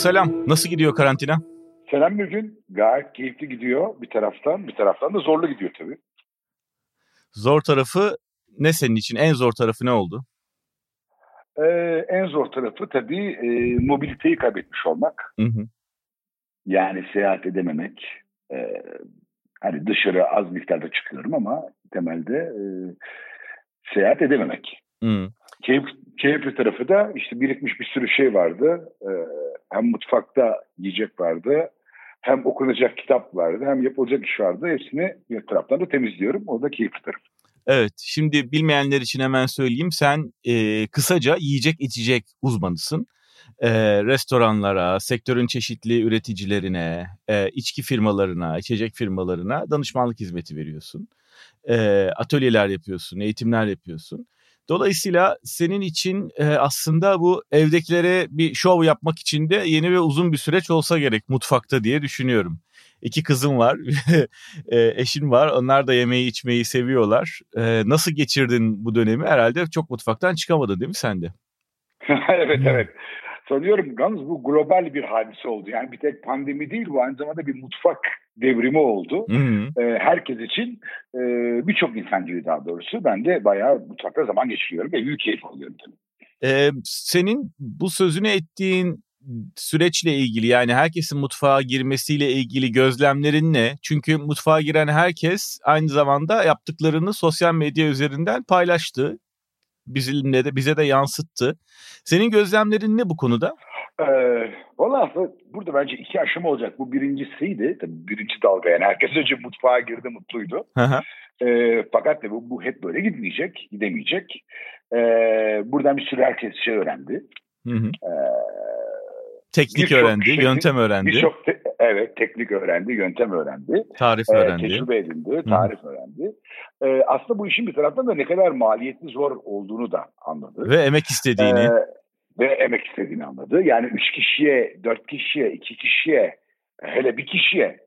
Selam. Nasıl gidiyor karantina? Selam Mürgün. Gayet keyifli gidiyor bir taraftan. Bir taraftan da zorlu gidiyor tabii. Zor tarafı ne senin için? En zor tarafı ne oldu? Ee, en zor tarafı tabii e, mobiliteyi kaybetmiş olmak. Hı hı. Yani seyahat edememek. Ee, hani dışarı az miktarda çıkıyorum ama temelde e, seyahat edememek. Hı. Keyif, tarafı da işte birikmiş bir sürü şey vardı. Ee, hem mutfakta yiyecek vardı, hem okunacak kitap vardı, hem yapılacak iş vardı. Hepsini bir taraftan da temizliyorum. O da keyifli tarafı. Evet, şimdi bilmeyenler için hemen söyleyeyim. Sen e, kısaca yiyecek içecek uzmanısın. E, restoranlara, sektörün çeşitli üreticilerine, e, içki firmalarına, içecek firmalarına danışmanlık hizmeti veriyorsun. E, atölyeler yapıyorsun, eğitimler yapıyorsun. Dolayısıyla senin için e, aslında bu evdekilere bir şov yapmak için de yeni ve uzun bir süreç olsa gerek mutfakta diye düşünüyorum. İki kızım var, e, eşin var. Onlar da yemeği içmeyi seviyorlar. E, nasıl geçirdin bu dönemi? Herhalde çok mutfaktan çıkamadın değil mi sen de? evet evet. Sanıyorum yalnız bu global bir hadise oldu. Yani bir tek pandemi değil bu aynı zamanda bir mutfak devrimi oldu. Hı hı. Ee, herkes için e, birçok insan gibi daha doğrusu. Ben de bayağı mutfakta zaman geçiriyorum ve büyük keyif alıyorum tabii. Ee, senin bu sözünü ettiğin süreçle ilgili yani herkesin mutfağa girmesiyle ilgili gözlemlerin ne? Çünkü mutfağa giren herkes aynı zamanda yaptıklarını sosyal medya üzerinden paylaştı. Bizimle de bize de yansıttı. Senin gözlemlerin ne bu konuda? Ee, Valla aslında burada bence iki aşama olacak. Bu birincisiydi. Tabii birinci dalga yani herkes önce mutfağa girdi mutluydu. Hı hı. Ee, fakat de bu, bu hep böyle gitmeyecek, gidemeyecek. Ee, buradan bir sürü herkes şey öğrendi. Hı hı. Ee, Teknik birçok öğrendi, şeyin- yöntem öğrendi, Birçok te- evet teknik öğrendi, yöntem öğrendi. tarif Ee, öğrendi. tecrübe edindi, tarif öğrendi. Ee, aslında bu işin bir taraftan da ne kadar maliyetli zor olduğunu da anladı. Ve emek istediğini. Ee, ve emek istediğini anladı. Yani üç kişiye, dört kişiye, iki kişiye, hele bir kişiye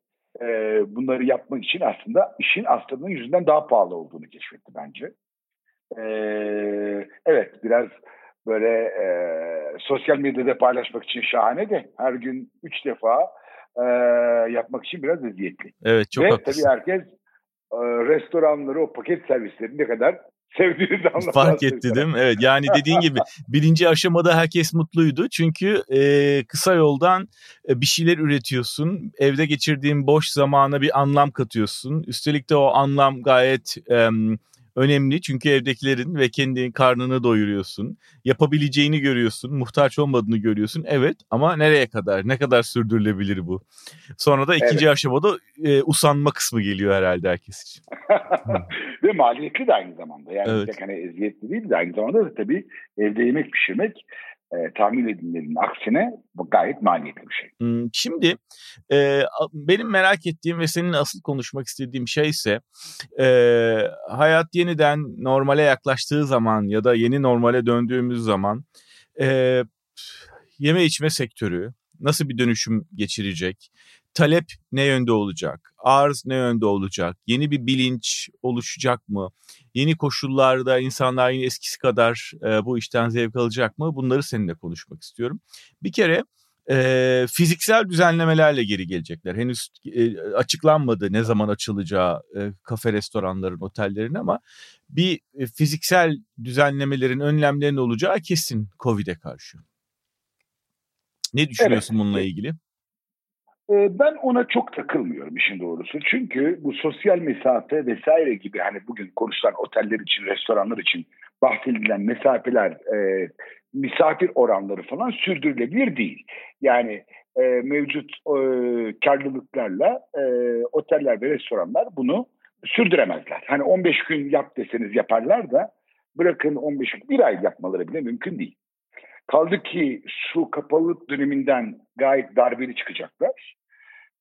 e, bunları yapmak için aslında işin aslında yüzünden daha pahalı olduğunu keşfetti bence. Ee, evet biraz böyle e, sosyal medyada paylaşmak için şahane de her gün üç defa e, yapmak için biraz eziyetli. Evet çok Ve haklısın. tabii herkes e, restoranları, o paket servislerini ne kadar sevdiğini de anlattı. Fark etti değil mi? Evet yani dediğin gibi birinci aşamada herkes mutluydu. Çünkü e, kısa yoldan e, bir şeyler üretiyorsun. Evde geçirdiğin boş zamana bir anlam katıyorsun. Üstelik de o anlam gayet e, önemli. Çünkü evdekilerin ve kendi karnını doyuruyorsun. Yapabileceğini görüyorsun. Muhtaç olmadığını görüyorsun. Evet ama nereye kadar? Ne kadar sürdürülebilir bu? Sonra da ikinci aşamada e, usanma kısmı geliyor herhalde herkes için. Ve maliyetli de aynı zamanda. Yani Evet. hani eziyetli değil de aynı zamanda da tabii evde yemek pişirmek e, tahmin edilenin aksine bu gayet maliyetli bir şey. Hmm, Şimdi e, benim merak ettiğim ve senin asıl konuşmak istediğim şey ise e, hayat yeniden normale yaklaştığı zaman ya da yeni normale döndüğümüz zaman e, yeme içme sektörü nasıl bir dönüşüm geçirecek? Talep ne yönde olacak? Arz ne yönde olacak? Yeni bir bilinç oluşacak mı? Yeni koşullarda insanlar yine eskisi kadar e, bu işten zevk alacak mı? Bunları seninle konuşmak istiyorum. Bir kere e, fiziksel düzenlemelerle geri gelecekler. Henüz e, açıklanmadı ne zaman açılacağı e, kafe, restoranların, otellerin ama bir e, fiziksel düzenlemelerin, önlemlerin olacağı kesin Covid'e karşı. Ne düşünüyorsun bununla ilgili? E, ben ona çok takılmıyorum işin doğrusu. Çünkü bu sosyal mesafe vesaire gibi hani bugün konuşulan oteller için, restoranlar için bahsedilen mesafeler, e, misafir oranları falan sürdürülebilir değil. Yani e, mevcut e, karlılıklarla e, oteller ve restoranlar bunu sürdüremezler. Hani 15 gün yap deseniz yaparlar da bırakın 15 gün bir ay yapmaları bile mümkün değil. Kaldı ki şu kapalılık döneminden gayet darbeli çıkacaklar.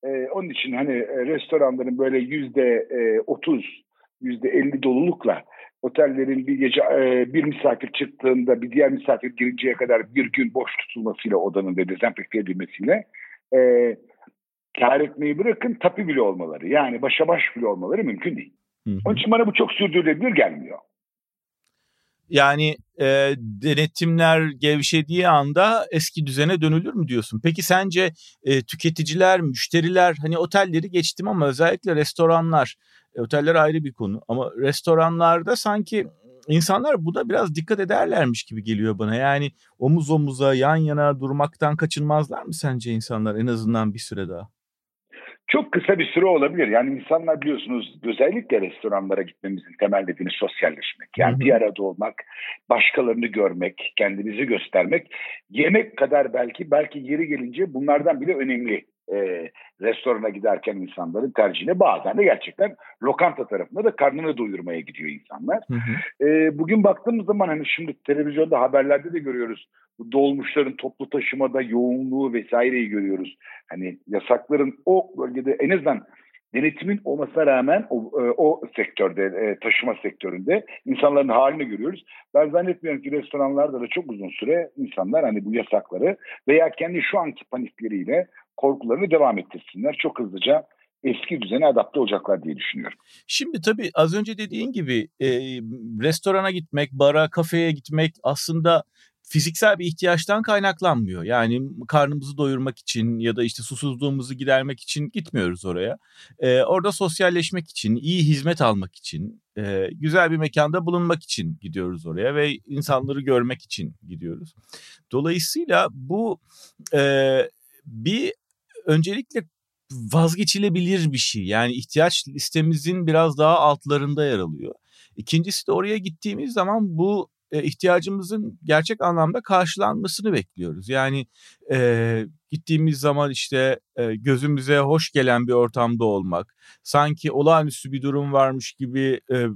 Ee, onun için hani e, restoranların böyle yüzde e, 30, yüzde 50 dolulukla otellerin bir gece e, bir misafir çıktığında bir diğer misafir girinceye kadar bir gün boş tutulmasıyla odanın ve dezenfekte edilmesiyle e, kar etmeyi bırakın tapi bile olmaları yani başa baş bile olmaları mümkün değil. Hı hı. Onun için bana bu çok sürdürülebilir gelmiyor. Yani e, denetimler gevşediği anda eski düzene dönülür mü diyorsun? Peki sence e, tüketiciler, müşteriler hani otelleri geçtim ama özellikle restoranlar, e, oteller ayrı bir konu ama restoranlarda sanki insanlar buna biraz dikkat ederlermiş gibi geliyor bana. Yani omuz omuza yan yana durmaktan kaçınmazlar mı sence insanlar en azından bir süre daha? Çok kısa bir süre olabilir. Yani insanlar biliyorsunuz özellikle restoranlara gitmemizin temel nedeni sosyalleşmek. Yani bir arada olmak, başkalarını görmek, kendimizi göstermek. Yemek kadar belki, belki yeri gelince bunlardan bile önemli e, restorana giderken insanların tercihine bazen de gerçekten lokanta tarafında da karnını doyurmaya gidiyor insanlar. Hı hı. E, bugün baktığımız zaman hani şimdi televizyonda haberlerde de görüyoruz bu dolmuşların toplu taşımada yoğunluğu vesaireyi görüyoruz. Hani yasakların o bölgede en azından denetimin olmasına rağmen o, e, o sektörde, e, taşıma sektöründe insanların halini görüyoruz. Ben zannetmiyorum ki restoranlarda da çok uzun süre insanlar hani bu yasakları veya kendi şu anki panikleriyle korkularını devam ettirsinler. Çok hızlıca eski düzene adapte olacaklar diye düşünüyorum. Şimdi tabii az önce dediğin gibi e, restorana gitmek, bara, kafeye gitmek aslında fiziksel bir ihtiyaçtan kaynaklanmıyor. Yani karnımızı doyurmak için ya da işte susuzluğumuzu gidermek için gitmiyoruz oraya. Ee, orada sosyalleşmek için, iyi hizmet almak için, e, güzel bir mekanda bulunmak için gidiyoruz oraya ve insanları görmek için gidiyoruz. Dolayısıyla bu e, bir öncelikle vazgeçilebilir bir şey. Yani ihtiyaç listemizin biraz daha altlarında yer alıyor. İkincisi de oraya gittiğimiz zaman bu e, ihtiyacımızın gerçek anlamda karşılanmasını bekliyoruz. Yani e, gittiğimiz zaman işte e, gözümüze hoş gelen bir ortamda olmak, sanki olağanüstü bir durum varmış gibi e,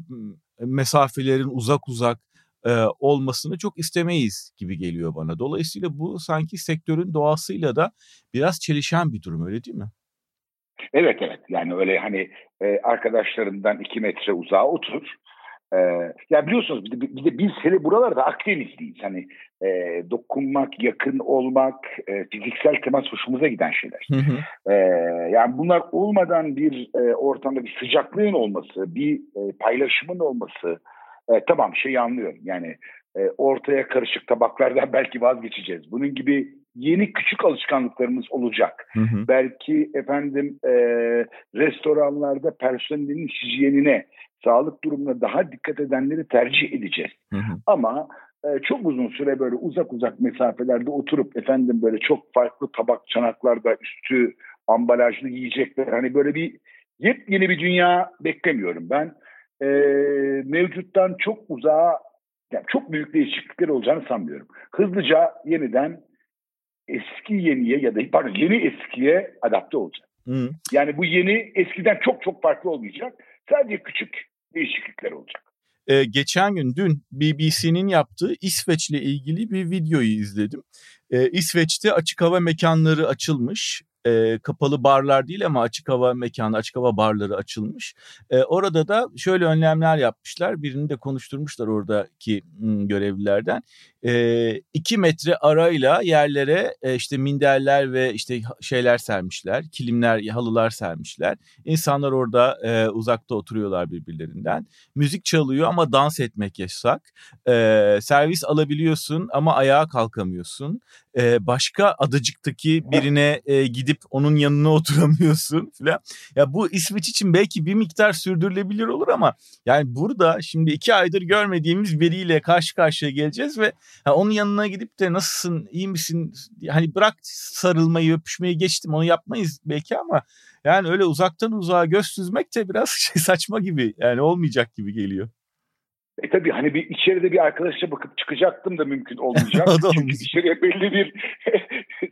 mesafelerin uzak uzak e, olmasını çok istemeyiz gibi geliyor bana. Dolayısıyla bu sanki sektörün doğasıyla da biraz çelişen bir durum öyle değil mi? Evet evet yani öyle hani e, arkadaşlarından iki metre uzağa otur ee, ya biliyorsunuz bir de, bir de biz hele buralarda Akdenizliyiz. Hani e, dokunmak, yakın olmak, e, fiziksel temas hoşumuza giden şeyler. Hı hı. E, yani bunlar olmadan bir e, ortamda bir sıcaklığın olması, bir e, paylaşımın olması, e, tamam şeyi anlıyorum. Yani e, ortaya karışık tabaklardan belki vazgeçeceğiz. Bunun gibi yeni küçük alışkanlıklarımız olacak. Hı hı. Belki efendim e, restoranlarda personelin hijyenine sağlık durumuna daha dikkat edenleri tercih edeceğiz. Hı hı. Ama e, çok uzun süre böyle uzak uzak mesafelerde oturup efendim böyle çok farklı tabak çanaklarda üstü ambalajlı yiyecekler hani böyle bir yepyeni bir dünya beklemiyorum ben. E, mevcuttan çok uzağa yani çok büyük değişiklikler olacağını sanmıyorum. Hızlıca yeniden eski yeniye ya da pardon yeni eskiye adapte olacak. Hı. Yani bu yeni eskiden çok çok farklı olmayacak. Sadece küçük değişiklikler olacak. Ee, geçen gün dün BBC'nin yaptığı İsveç'le ilgili bir videoyu izledim. Ee, İsveç'te açık hava mekanları açılmış e, kapalı barlar değil ama açık hava mekanı, açık hava barları açılmış. E, orada da şöyle önlemler yapmışlar. Birini de konuşturmuşlar oradaki görevlilerden. E, iki metre arayla yerlere e, işte minderler ve işte şeyler sermişler. Kilimler, halılar sermişler. İnsanlar orada e, uzakta oturuyorlar birbirlerinden. Müzik çalıyor ama dans etmek yasak. E, servis alabiliyorsun ama ayağa kalkamıyorsun. E, başka adacıktaki birine e, gidip onun yanına oturamıyorsun falan. Ya bu İsveç için belki bir miktar sürdürülebilir olur ama yani burada şimdi iki aydır görmediğimiz biriyle karşı karşıya geleceğiz ve yani onun yanına gidip de nasılsın, iyi misin? Hani bırak sarılmayı, öpüşmeyi geçtim onu yapmayız belki ama yani öyle uzaktan uzağa göz süzmek de biraz şey saçma gibi yani olmayacak gibi geliyor. E tabii hani bir içeride bir arkadaşa bakıp çıkacaktım da mümkün olmayacak. da Çünkü içeriye belli bir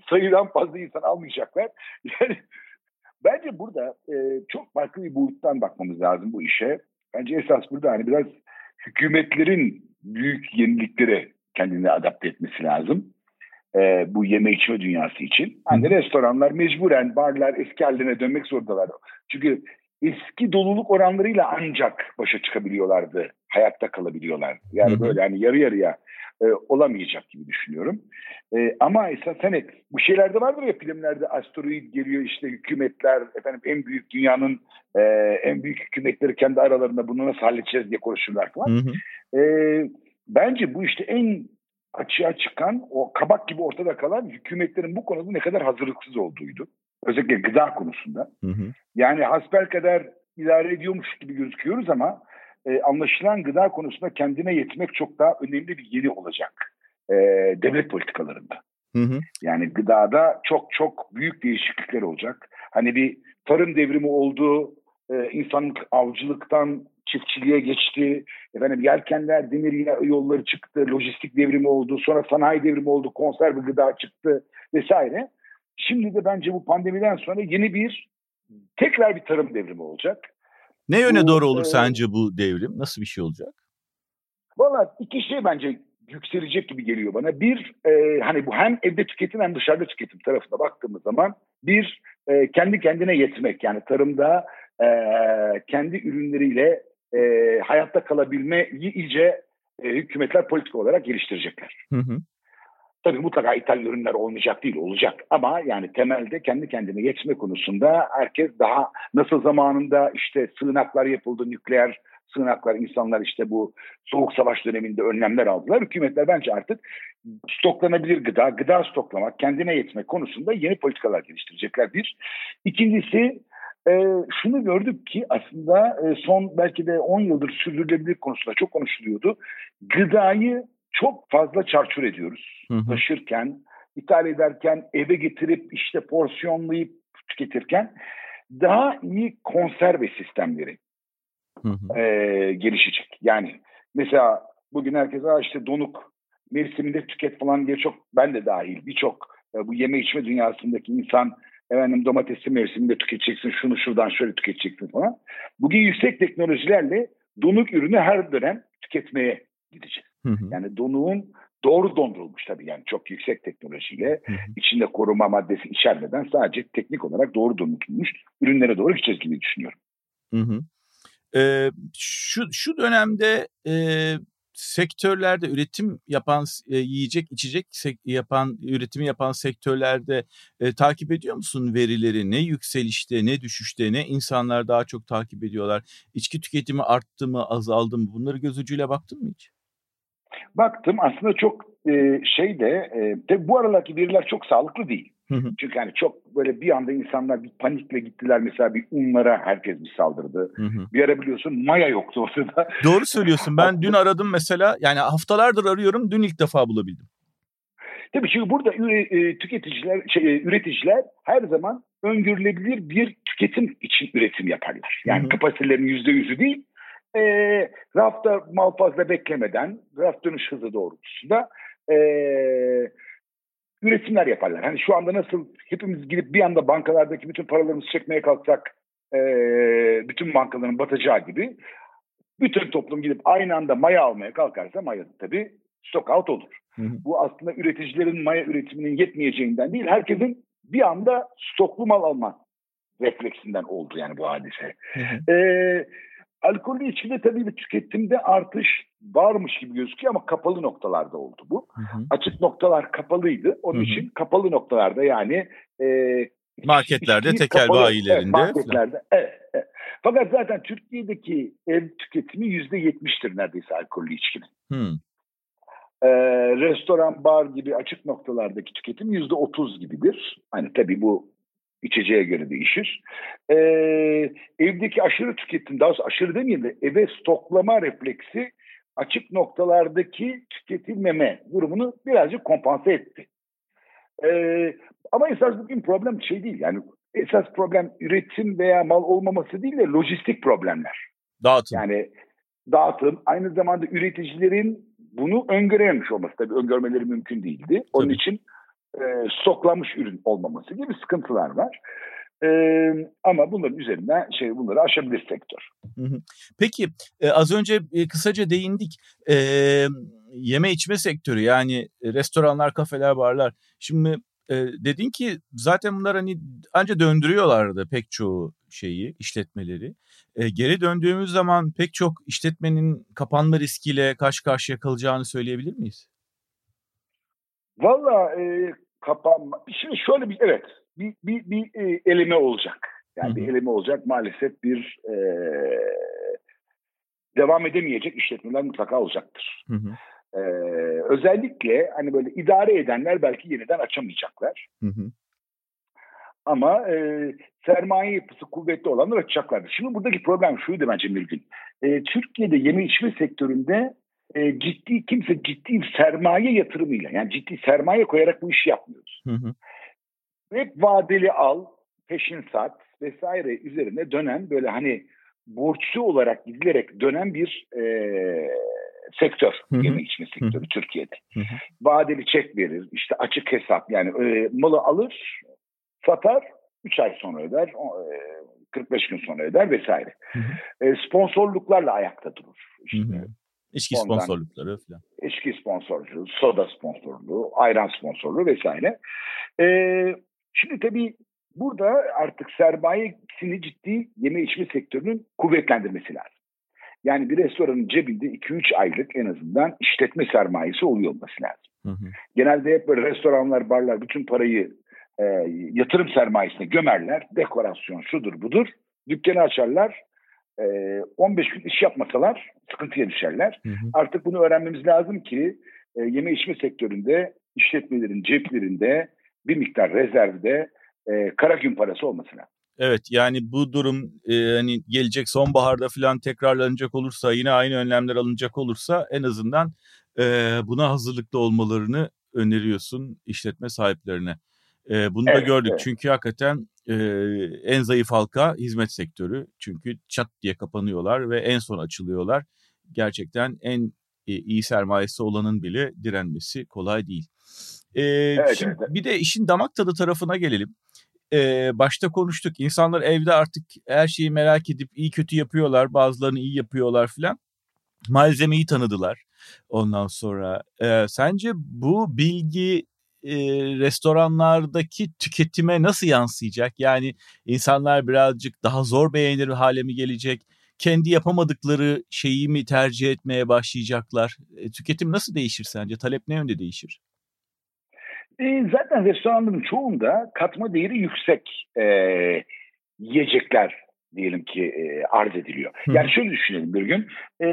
sayıdan fazla insan almayacaklar. Yani bence burada e, çok farklı bir boyuttan bakmamız lazım bu işe. Bence esas burada hani biraz hükümetlerin büyük yeniliklere kendini adapte etmesi lazım. E, bu yeme içme dünyası için. Hani restoranlar mecburen barlar eski haline dönmek zorundalar. Çünkü eski doluluk oranlarıyla ancak başa çıkabiliyorlardı. Hayatta kalabiliyorlar. Yani hı hı. böyle hani yarı yarıya e, olamayacak gibi düşünüyorum. E, ama esas hani bu şeylerde vardır ya filmlerde asteroid geliyor işte hükümetler efendim en büyük dünyanın e, en büyük hükümetleri kendi aralarında bunu nasıl halledeceğiz diye konuşurlar falan. Hı hı. E, bence bu işte en açığa çıkan o kabak gibi ortada kalan hükümetlerin bu konuda ne kadar hazırlıksız olduğuydu. Özellikle gıda konusunda. Hı hı. Yani hasbel kadar idare ediyormuş gibi gözüküyoruz ama e, anlaşılan gıda konusunda kendine yetmek çok daha önemli bir yeri olacak e, devlet politikalarında. Hı hı. Yani gıdada çok çok büyük değişiklikler olacak. Hani bir tarım devrimi oldu, e, insanlık avcılıktan çiftçiliğe geçti. Efendim yelkenler, demir yolları çıktı, lojistik devrimi oldu, sonra sanayi devrimi oldu, konserve gıda çıktı vesaire. Şimdi de bence bu pandemiden sonra yeni bir tekrar bir tarım devrimi olacak. Ne yöne bu, doğru olur e, sence bu devrim? Nasıl bir şey olacak? Valla iki şey bence yükselecek gibi geliyor bana. Bir, e, hani bu hem evde tüketim hem dışarıda tüketim tarafına baktığımız zaman bir, e, kendi kendine yetmek. Yani tarımda e, kendi ürünleriyle e, hayatta kalabilmeyi iyice e, hükümetler politik olarak geliştirecekler. Hı hı. Tabii mutlaka ithal ürünler olmayacak değil, olacak. Ama yani temelde kendi kendine yetme konusunda herkes daha nasıl zamanında işte sığınaklar yapıldı, nükleer sığınaklar, insanlar işte bu soğuk savaş döneminde önlemler aldılar. Hükümetler bence artık stoklanabilir gıda, gıda stoklamak, kendine yetmek konusunda yeni politikalar geliştirecekler bir. İkincisi e, şunu gördük ki aslında e, son belki de 10 yıldır sürdürülebilir konusunda çok konuşuluyordu. Gıdayı çok fazla çarçur ediyoruz. Hı hı. Taşırken, ithal ederken, eve getirip işte porsiyonlayıp tüketirken daha iyi konserve sistemleri hı hı. E, gelişecek. Yani mesela bugün herkes işte donuk mevsiminde tüket falan diye çok ben de dahil birçok e, bu yeme içme dünyasındaki insan efendim domatesi mevsiminde tüketeceksin şunu şuradan şöyle tüketeceksin falan. Bugün yüksek teknolojilerle donuk ürünü her dönem tüketmeye gideceğiz. Hı hı. Yani donuğun doğru dondurulmuş tabii yani çok yüksek teknolojiyle hı hı. içinde koruma maddesi içermeden sadece teknik olarak doğru dondurulmuş ürünlere doğru gideceğiz gibi düşünüyorum. Hı hı. Ee, şu şu dönemde e, sektörlerde üretim yapan e, yiyecek içecek yapan üretimi yapan sektörlerde e, takip ediyor musun verileri ne yükselişte ne düşüşte ne insanlar daha çok takip ediyorlar içki tüketimi arttı mı azaldı mı bunları göz ucuyla baktın mı hiç? Baktım aslında çok e, şey de e, bu aralarki veriler çok sağlıklı değil. Hı hı. Çünkü hani çok böyle bir anda insanlar bir panikle gittiler mesela bir unlara herkes bir saldırdı. Hı hı. Bir ara biliyorsun maya yoktu ortada. Doğru söylüyorsun. Ben dün aradım mesela yani haftalardır arıyorum dün ilk defa bulabildim. Tabii çünkü burada e, tüketiciler, şey, üreticiler her zaman öngörülebilir bir tüketim için üretim yaparlar. Yani hı hı. kapasitelerin yüzde yüzü değil, e, rafta mal fazla beklemeden, raf dönüş hızı doğrultusunda e, üretimler yaparlar. Hani şu anda nasıl hepimiz gidip bir anda bankalardaki bütün paralarımızı çekmeye kalksak e, bütün bankaların batacağı gibi bütün toplum gidip aynı anda maya almaya kalkarsa maya tabii stock out olur. Hı hı. Bu aslında üreticilerin maya üretiminin yetmeyeceğinden değil, herkesin bir anda stoklu mal alma refleksinden oldu yani bu hadise. Hı hı. Ee, Alkollü içkide tabii bir tüketimde artış varmış gibi gözüküyor ama kapalı noktalarda oldu bu. Hı hı. Açık noktalar kapalıydı. Onun hı hı. için kapalı noktalarda yani e, marketlerde, tekel bayilerinde. Evet, marketlerde. Evet, evet. Fakat zaten Türkiye'deki ev tüketimi yüzde yetmiştir neredeyse alkollü içkinin. Hı. Ee, restoran, bar gibi açık noktalardaki tüketim yüzde otuz gibidir. Hani tabii bu içeceğe göre değişir. Ee, evdeki aşırı tüketim, daha aşırı demeyeyim de eve stoklama refleksi açık noktalardaki tüketilmeme durumunu birazcık kompanse etti. Ee, ama esas bugün problem şey değil. Yani esas problem üretim veya mal olmaması değil de lojistik problemler. Dağıtım. Yani dağıtım aynı zamanda üreticilerin bunu öngörememiş olması tabii öngörmeleri mümkün değildi. Onun tabii. için e, stoklanmış ürün olmaması gibi sıkıntılar var. E, ama bunların üzerinden şey bunları aşabilir sektör. Peki e, az önce e, kısaca değindik. E, yeme içme sektörü yani restoranlar, kafeler, barlar. Şimdi e, dedin ki zaten bunlar hani anca döndürüyorlardı pek çoğu şeyi, işletmeleri. E, geri döndüğümüz zaman pek çok işletmenin kapanma riskiyle karşı karşıya kalacağını söyleyebilir miyiz? Valla e, kapanma. Şimdi şöyle bir evet bir, bir, bir e, eleme olacak. Yani Hı-hı. bir eleme olacak maalesef bir e, devam edemeyecek işletmeler mutlaka olacaktır. Hı hı. Ee, özellikle hani böyle idare edenler belki yeniden açamayacaklar. Hı hı. Ama e, sermaye yapısı kuvvetli olanlar açacaklardır. Şimdi buradaki problem şuydu bence bir gün. E, Türkiye'de yeme içme sektöründe e, ciddi kimse ciddi sermaye yatırımıyla yani ciddi sermaye koyarak bu işi yapmıyoruz. Hı hı. Hep vadeli al, peşin sat vesaire üzerine dönen böyle hani borçlu olarak gidilerek dönen bir e, sektör, hı hı. yeme içme sektörü hı hı. Türkiye'de. Hı hı. Vadeli çek verir, işte açık hesap yani e, malı alır, satar, 3 ay sonra öder, e, 45 gün sonra öder vesaire. Hı hı. E, sponsorluklarla ayakta durur. İşte. Hı hı. İçki Ondan, sponsorlukları falan. İçki sponsorluğu, soda sponsorluğu, ayran sponsorluğu vesaire. Ee, şimdi tabii burada artık sermayesini ciddi yeme içme sektörünün kuvvetlendirmesi lazım. Yani bir restoranın cebinde 2-3 aylık en azından işletme sermayesi oluyor olması lazım. Hı hı. Genelde hep böyle restoranlar, barlar bütün parayı e, yatırım sermayesine gömerler. Dekorasyon şudur budur. Dükkanı açarlar. E, 15 gün iş yapmasalar sıkıntıya düşerler. Hı hı. Artık bunu öğrenmemiz lazım ki e, yeme içme sektöründe işletmelerin ceplerinde bir miktar rezervde e, kara gün parası olması lazım. Evet yani bu durum e, hani gelecek sonbaharda falan tekrarlanacak olursa yine aynı önlemler alınacak olursa en azından e, buna hazırlıklı olmalarını öneriyorsun işletme sahiplerine. E, bunu evet, da gördük evet. çünkü hakikaten e, en zayıf halka hizmet sektörü çünkü çat diye kapanıyorlar ve en son açılıyorlar. Gerçekten en e, iyi sermayesi olanın bile direnmesi kolay değil. E, evet, şimdi evet. Bir de işin damak tadı tarafına gelelim e, başta konuştuk. İnsanlar evde artık her şeyi merak edip iyi kötü yapıyorlar. Bazılarını iyi yapıyorlar filan. Malzemeyi tanıdılar ondan sonra. E, sence bu bilgi e, restoranlardaki tüketime nasıl yansıyacak? Yani insanlar birazcık daha zor beğenir hale mi gelecek? Kendi yapamadıkları şeyi mi tercih etmeye başlayacaklar? E, tüketim nasıl değişir sence? Talep ne yönde değişir? E, zaten restoranların çoğunda katma değeri yüksek e, yiyecekler diyelim ki e, arz ediliyor. Hı. Yani şöyle düşünelim bir gün. E,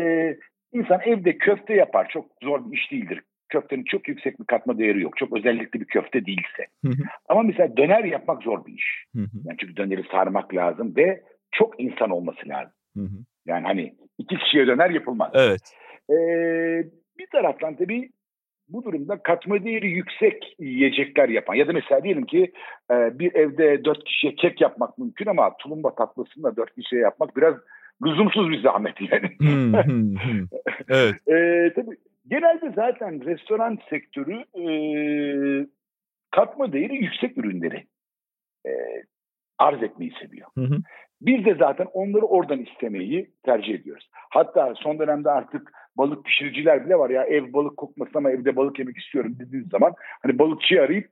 insan evde köfte yapar. Çok zor bir iş değildir. Köftenin çok yüksek bir katma değeri yok. Çok özellikli bir köfte değilse. Hı hı. Ama mesela döner yapmak zor bir iş. Hı hı. Yani çünkü döneri sarmak lazım ve çok insan olması lazım. Hı hı. Yani hani iki kişiye döner yapılmaz. Evet. Ee, bir taraftan tabii bu durumda katma değeri yüksek yiyecekler yapan ya da mesela diyelim ki e, bir evde dört kişiye kek yapmak mümkün ama tulumba tatlısını da dört kişiye yapmak biraz lüzumsuz bir zahmet yani. Hmm, hmm, hmm. evet. e, tabii, genelde zaten restoran sektörü e, katma değeri yüksek ürünleri e, arz etmeyi seviyor. Hı hı. Biz de zaten onları oradan istemeyi tercih ediyoruz. Hatta son dönemde artık balık pişiriciler bile var ya ev balık kokmasın ama evde balık yemek istiyorum dediğiniz zaman hani balıkçıyı arayıp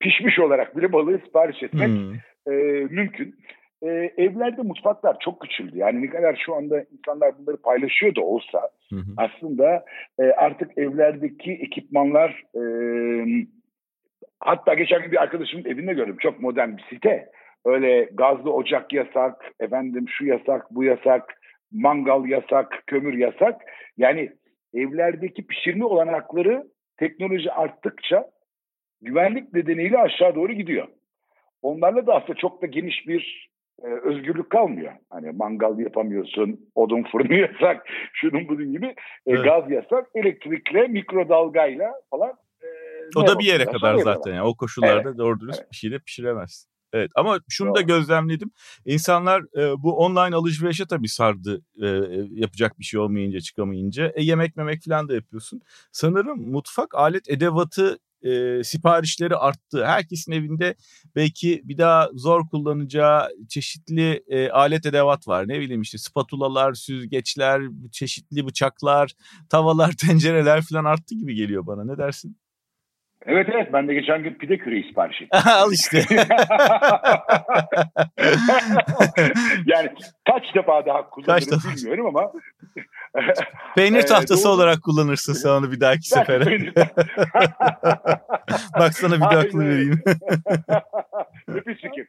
pişmiş olarak bile balığı sipariş etmek hmm. e, mümkün. E, evlerde mutfaklar çok küçüldü. Yani ne kadar şu anda insanlar bunları paylaşıyor da olsa hı aslında e, artık evlerdeki ekipmanlar e, hatta geçen gün bir arkadaşımın evinde gördüm. Çok modern bir site. Öyle gazlı ocak yasak, efendim şu yasak, bu yasak, mangal yasak, kömür yasak. Yani evlerdeki pişirme olanakları teknoloji arttıkça güvenlik nedeniyle aşağı doğru gidiyor. Onlarla da aslında çok da geniş bir e, özgürlük kalmıyor. Hani mangal yapamıyorsun, odun fırını yasak, şunun bunun gibi. E, evet. Gaz yasak, elektrikle, mikrodalgayla falan. E, o da bir yere kadar zaten. Yani. O koşullarda evet. doğru dürüst evet. bir şey de pişiremezsin. Evet ama şunu Doğru. da gözlemledim. İnsanlar e, bu online alışverişe tabii sardı e, yapacak bir şey olmayınca çıkamayınca. E, yemek memek falan da yapıyorsun. Sanırım mutfak alet edevatı e, siparişleri arttı. Herkesin evinde belki bir daha zor kullanacağı çeşitli e, alet edevat var. Ne bileyim işte spatulalar, süzgeçler, çeşitli bıçaklar, tavalar, tencereler falan arttı gibi geliyor bana. Ne dersin? Evet evet ben de geçen gün pide küreği sipariş ettim. Al işte. yani kaç defa daha kullanırım kaç bilmiyorum ama. Peynir tahtası ee, olarak kullanırsın sen onu bir dahaki sefere. Bak sana bir de aklı vereyim. Nefis fikir.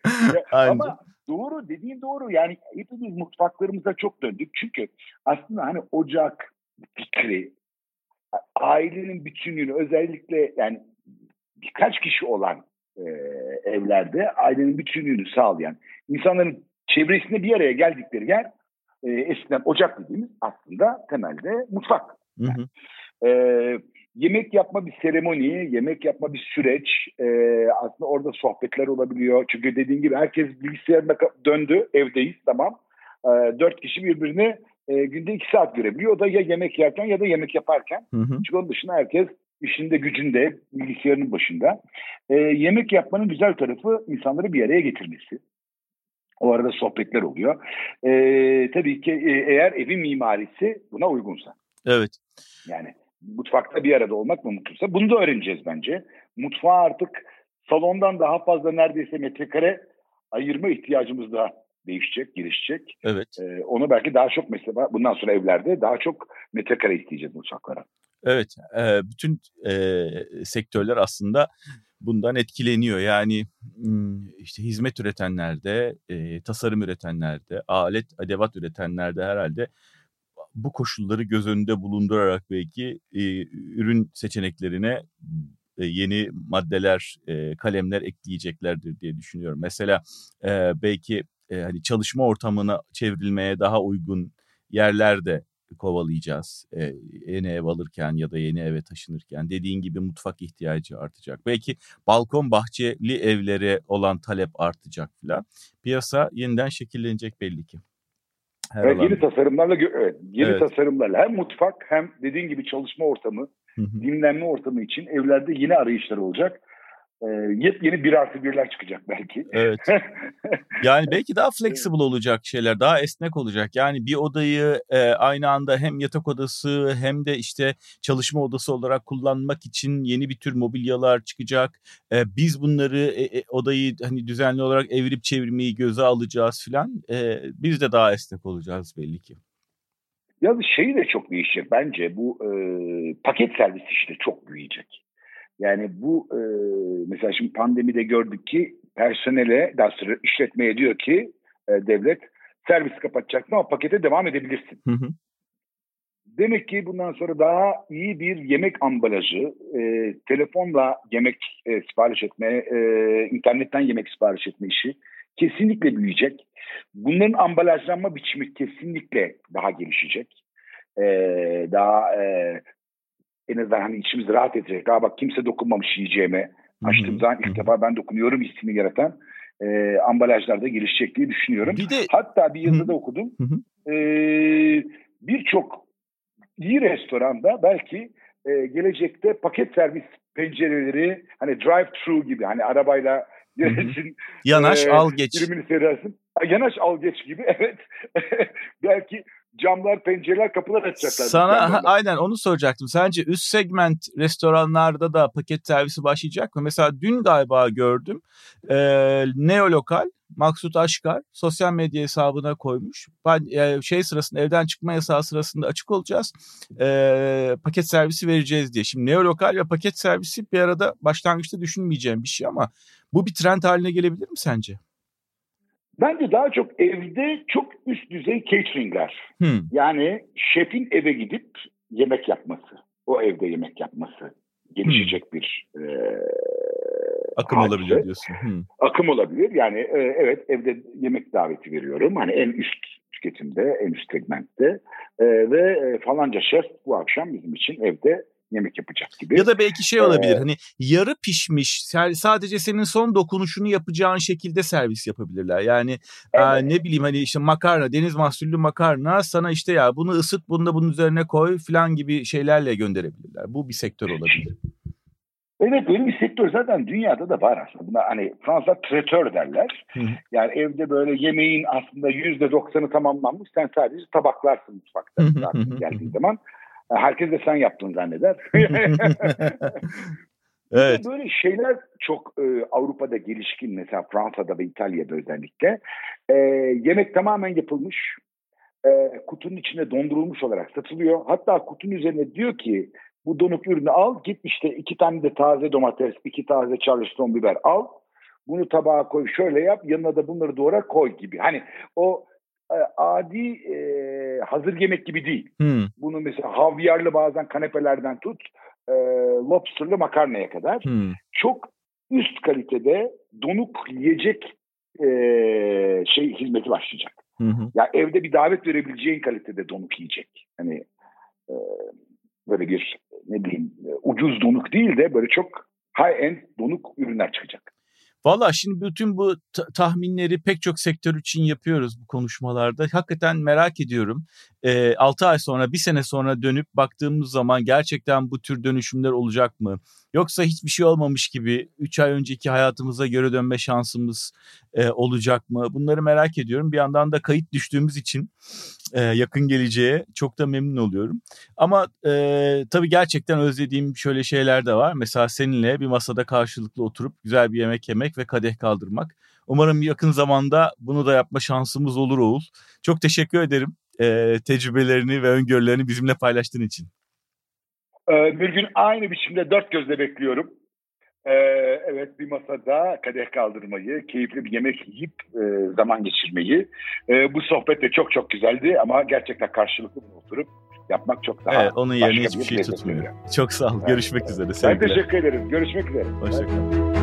Ama doğru dediğin doğru yani hepimiz mutfaklarımıza çok döndük. Çünkü aslında hani ocak fikri ailenin bütünlüğünü özellikle yani birkaç kişi olan e, evlerde ailenin bütünlüğünü sağlayan insanların çevresinde bir araya geldikleri yer e, eskiden ocak dediğimiz aslında temelde mutfak. Hı hı. E, yemek yapma bir seremoni, yemek yapma bir süreç. E, aslında orada sohbetler olabiliyor. Çünkü dediğin gibi herkes bilgisayarına döndü, evdeyiz tamam. E, dört kişi birbirini e, günde iki saat görebiliyor. O da ya yemek yerken ya da yemek yaparken. Hı hı. Çünkü onun dışında herkes işinde gücünde, bilgisayarının başında. E, yemek yapmanın güzel tarafı insanları bir araya getirmesi. O arada sohbetler oluyor. E, tabii ki e, eğer evin mimarisi buna uygunsa. Evet. Yani mutfakta bir arada olmak mı mutluysa bunu da öğreneceğiz bence. Mutfağa artık salondan daha fazla neredeyse metrekare ayırma ihtiyacımız da değişecek, gelişecek. Evet. Ee, onu belki daha çok mesela bundan sonra evlerde daha çok metrekare isteyeceğiz mutfaklara. Evet, e, bütün e, sektörler aslında bundan etkileniyor. Yani işte hizmet üretenlerde, e, tasarım üretenlerde, alet, edevat üretenlerde herhalde bu koşulları göz önünde bulundurarak belki e, ürün seçeneklerine e, yeni maddeler, e, kalemler ekleyeceklerdir diye düşünüyorum. Mesela e, belki e, hani çalışma ortamına çevrilmeye daha uygun yerlerde kovalayacağız. E, yeni ev alırken ya da yeni eve taşınırken dediğin gibi mutfak ihtiyacı artacak. Belki balkon bahçeli evlere olan talep artacak filan. Piyasa yeniden şekillenecek belli ki. Her evet, yeni tasarımlarla evet, yeni evet. tasarımlarla hem mutfak hem dediğin gibi çalışma ortamı, dinlenme ortamı için evlerde yeni arayışlar olacak e, yepyeni bir artı birler çıkacak belki. Evet. Yani belki daha flexible olacak şeyler, daha esnek olacak. Yani bir odayı e, aynı anda hem yatak odası hem de işte çalışma odası olarak kullanmak için yeni bir tür mobilyalar çıkacak. E, biz bunları e, e, odayı hani düzenli olarak evirip çevirmeyi göze alacağız filan. E, biz de daha esnek olacağız belli ki. Ya şey de çok değişecek bence bu e, paket servis işte çok büyüyecek. Yani bu e, mesela şimdi pandemide gördük ki personele, daha sonra işletmeye diyor ki e, devlet servis kapatacaksın ama pakete devam edebilirsin. Hı hı. Demek ki bundan sonra daha iyi bir yemek ambalajı, e, telefonla yemek e, sipariş etme, e, internetten yemek sipariş etme işi kesinlikle büyüyecek. Bunların ambalajlanma biçimi kesinlikle daha gelişecek. E, daha e, en azından hani içimiz rahat edecek. Aa bak kimse dokunmamış yiyeceğime. Açtığım zaman ilk defa ben dokunuyorum hissini yaratan e, ambalajlarda gelişecek diye düşünüyorum. Bir de... Hatta bir yazıda okudum. E, Birçok iyi restoranda belki e, gelecekte paket servis pencereleri hani drive thru gibi hani arabayla gelirsin. Yanaş e, al geç. Ürünü seyredersin. Yanaş al geç gibi evet. belki camlar, pencereler, kapılar açacaklar. Sana ha, aynen onu soracaktım. Sence üst segment restoranlarda da paket servisi başlayacak mı? Mesela dün galiba gördüm. E, Neolokal Maksut Aşkar sosyal medya hesabına koymuş. Ben e, şey sırasında evden çıkma yasağı sırasında açık olacağız. E, paket servisi vereceğiz diye. Şimdi neolokal ve paket servisi bir arada başlangıçta düşünmeyeceğim bir şey ama bu bir trend haline gelebilir mi sence? Bence daha çok evde çok üst düzey cateringler. Hmm. Yani şefin eve gidip yemek yapması. O evde yemek yapması gelişecek hmm. bir e, akım hadise. olabilir diyorsun. Hmm. Akım olabilir. Yani e, evet evde yemek daveti veriyorum. Hani en üst tüketimde, en üst segmentte e, ve e, falanca şef bu akşam bizim için evde yemek yapacak gibi. Ya da belki şey olabilir ee, hani yarı pişmiş sadece senin son dokunuşunu yapacağın şekilde servis yapabilirler. Yani evet. e, ne bileyim hani işte makarna deniz mahsullü makarna sana işte ya bunu ısıt bunu da bunun üzerine koy falan gibi şeylerle gönderebilirler. Bu bir sektör olabilir. Evet böyle bir sektör zaten dünyada da var aslında. Buna hani Fransa tretör derler. Hı. Yani evde böyle yemeğin aslında yüzde doksanı tamamlanmış. Sen sadece tabaklarsın mutfakta geldiğin zaman. Herkes de sen yaptın zanneder. evet. Böyle şeyler çok e, Avrupa'da gelişkin mesela Fransa'da ve İtalya'da özellikle. E, yemek tamamen yapılmış. E, kutunun içinde dondurulmuş olarak satılıyor. Hatta kutunun üzerine diyor ki bu donuk ürünü al git işte iki tane de taze domates, iki taze charleston biber al. Bunu tabağa koy şöyle yap yanına da bunları doğra koy gibi. Hani o e, adi e, hazır yemek gibi değil. Hmm. Bunu mesela havyarlı bazen kanepelerden tut e, lobsterlı makarnaya kadar Hmm. çok üst kalitede donuk yiyecek e, şey hizmeti başlayacak. Hı hı. Ya evde bir davet verebileceğin kalitede donuk yiyecek. Hani e, böyle bir ne bileyim e, ucuz donuk değil de böyle çok high end donuk ürünler çıkacak. Valla şimdi bütün bu ta- tahminleri pek çok sektör için yapıyoruz bu konuşmalarda. Hakikaten merak ediyorum. E, 6 ay sonra, bir sene sonra dönüp baktığımız zaman gerçekten bu tür dönüşümler olacak mı? Yoksa hiçbir şey olmamış gibi 3 ay önceki hayatımıza göre dönme şansımız e, olacak mı? Bunları merak ediyorum. Bir yandan da kayıt düştüğümüz için e, yakın geleceğe çok da memnun oluyorum. Ama e, tabii gerçekten özlediğim şöyle şeyler de var. Mesela seninle bir masada karşılıklı oturup güzel bir yemek yemek ve kadeh kaldırmak. Umarım yakın zamanda bunu da yapma şansımız olur Oğul. Çok teşekkür ederim e, tecrübelerini ve öngörülerini bizimle paylaştığın için. Ee, bir gün aynı biçimde dört gözle bekliyorum. Ee, evet bir masada kadeh kaldırmayı, keyifli bir yemek yiyip e, zaman geçirmeyi. E, bu sohbet de çok çok güzeldi ama gerçekten karşılıklı oturup yapmak çok daha Evet, onun yerine hiçbir bir şey tutmuyor. Çok sağ ol. Evet. Görüşmek üzere. Ben Sevgiler. teşekkür ederim. Görüşmek üzere. Hoşçakal.